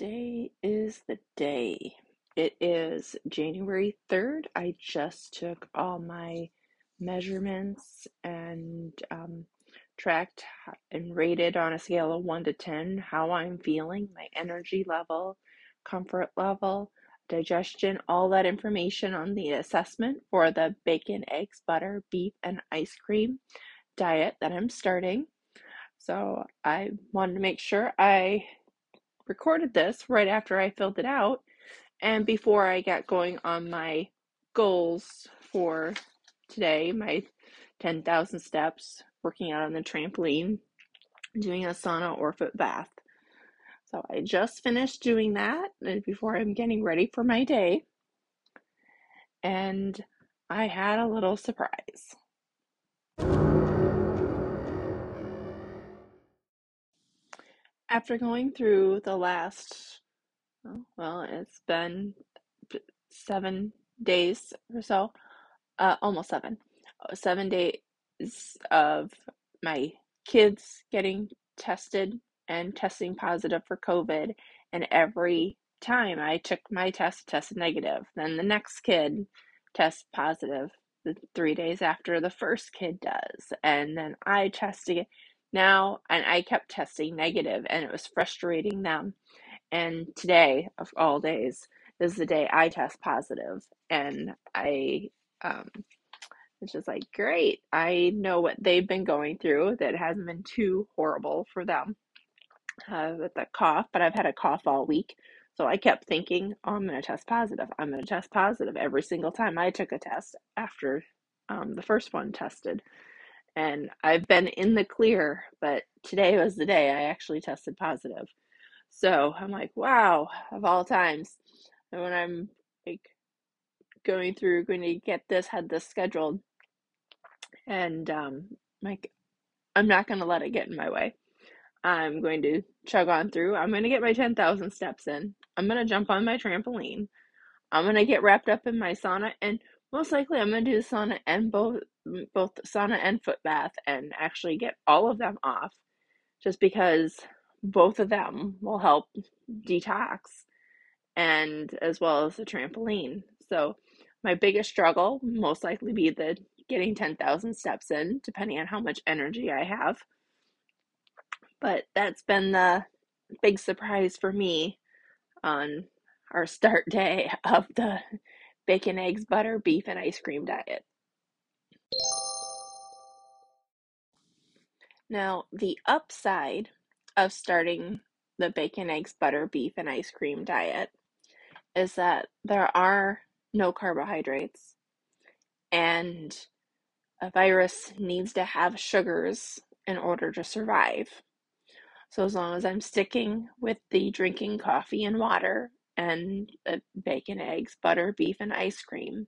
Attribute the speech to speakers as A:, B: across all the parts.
A: Today is the day. It is January 3rd. I just took all my measurements and um, tracked and rated on a scale of 1 to 10 how I'm feeling, my energy level, comfort level, digestion, all that information on the assessment for the bacon, eggs, butter, beef, and ice cream diet that I'm starting. So I wanted to make sure I recorded this right after I filled it out and before I got going on my goals for today, my 10,000 steps, working out on the trampoline, doing a sauna or foot bath. So I just finished doing that before I'm getting ready for my day. And I had a little surprise. After going through the last, well, it's been seven days or so, uh, almost seven, uh, seven days of my kids getting tested and testing positive for COVID. And every time I took my test, tested negative. Then the next kid tests positive the three days after the first kid does. And then I test again now and I kept testing negative and it was frustrating them. And today of all days is the day I test positive and I um it's just like great. I know what they've been going through that hasn't been too horrible for them uh, with the cough, but I've had a cough all week. So I kept thinking, oh, I'm going to test positive. I'm going to test positive every single time I took a test after um, the first one tested and I've been in the clear, but today was the day I actually tested positive. So I'm like, wow, of all times. And when I'm like going through, going to get this, had this scheduled, and um, like, I'm not going to let it get in my way. I'm going to chug on through. I'm going to get my 10,000 steps in. I'm going to jump on my trampoline. I'm going to get wrapped up in my sauna and most likely I'm to do the sauna and both both sauna and foot bath and actually get all of them off just because both of them will help detox and as well as the trampoline. So my biggest struggle most likely be the getting 10,000 steps in depending on how much energy I have. But that's been the big surprise for me on our start day of the bacon, eggs, butter, beef, and ice cream diet. Now, the upside of starting the bacon, eggs, butter, beef, and ice cream diet is that there are no carbohydrates, and a virus needs to have sugars in order to survive. So, as long as I'm sticking with the drinking coffee and water and bacon, eggs, butter, beef, and ice cream,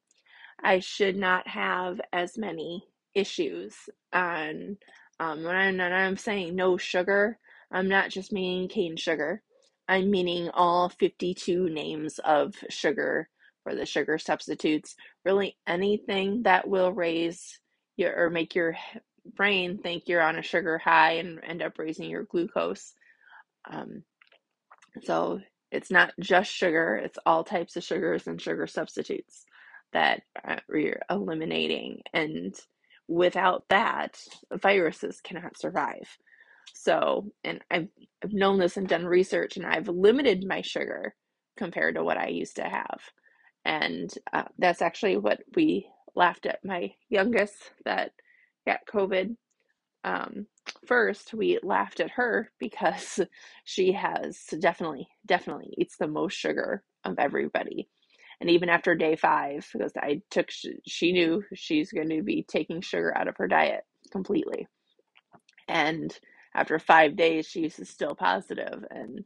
A: I should not have as many issues. And um, when, I'm, I'm saying no sugar, I'm not just meaning cane sugar. I'm meaning all 52 names of sugar for the sugar substitutes. Really, anything that will raise your or make your brain think you're on a sugar high and end up raising your glucose. Um, so it's not just sugar, it's all types of sugars and sugar substitutes that uh, we're eliminating. And without that, viruses cannot survive. So, and I've, I've known this and done research, and I've limited my sugar compared to what I used to have. And uh, that's actually what we laughed at my youngest that got COVID um, first we laughed at her because she has definitely definitely eats the most sugar of everybody. And even after day five because i took she knew she's going to be taking sugar out of her diet completely. And after five days she's still positive and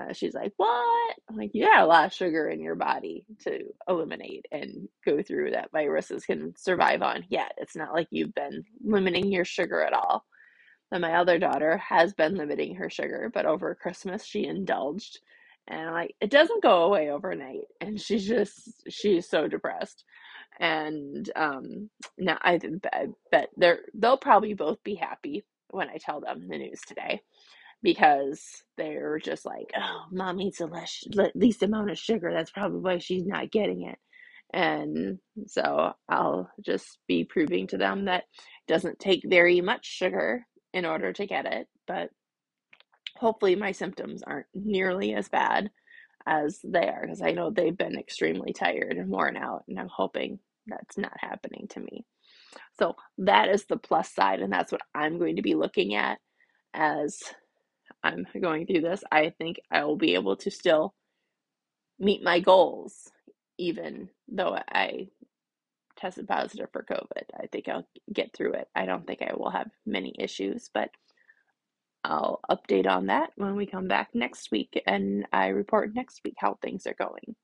A: uh, she's like, What? I'm like, You got a lot of sugar in your body to eliminate and go through that viruses can survive on. Yet it's not like you've been limiting your sugar at all. And my other daughter has been limiting her sugar, but over Christmas she indulged. And like, it doesn't go away overnight. And she's just, she's so depressed. And um, now I, I bet they're, they'll probably both be happy when I tell them the news today because they're just like, oh, mom eats the least amount of sugar. That's probably why she's not getting it. And so I'll just be proving to them that it doesn't take very much sugar in order to get it, but hopefully my symptoms aren't nearly as bad as they are because I know they've been extremely tired and worn out, and I'm hoping that's not happening to me. So that is the plus side, and that's what I'm going to be looking at as I'm going through this. I think I will be able to still meet my goals, even though I tested positive for COVID. I think I'll get through it. I don't think I will have many issues, but I'll update on that when we come back next week and I report next week how things are going.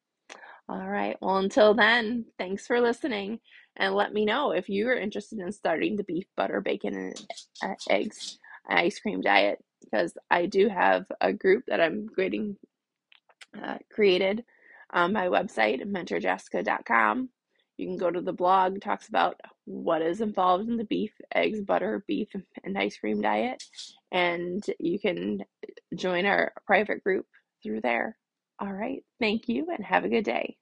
A: All right. Well, until then, thanks for listening and let me know if you're interested in starting the beef, butter, bacon, and uh, eggs ice cream diet because I do have a group that I'm creating, uh, created on my website, mentorjessica.com. You can go to the blog, talks about what is involved in the beef, eggs, butter, beef, and ice cream diet. And you can join our private group through there. All right. Thank you and have a good day.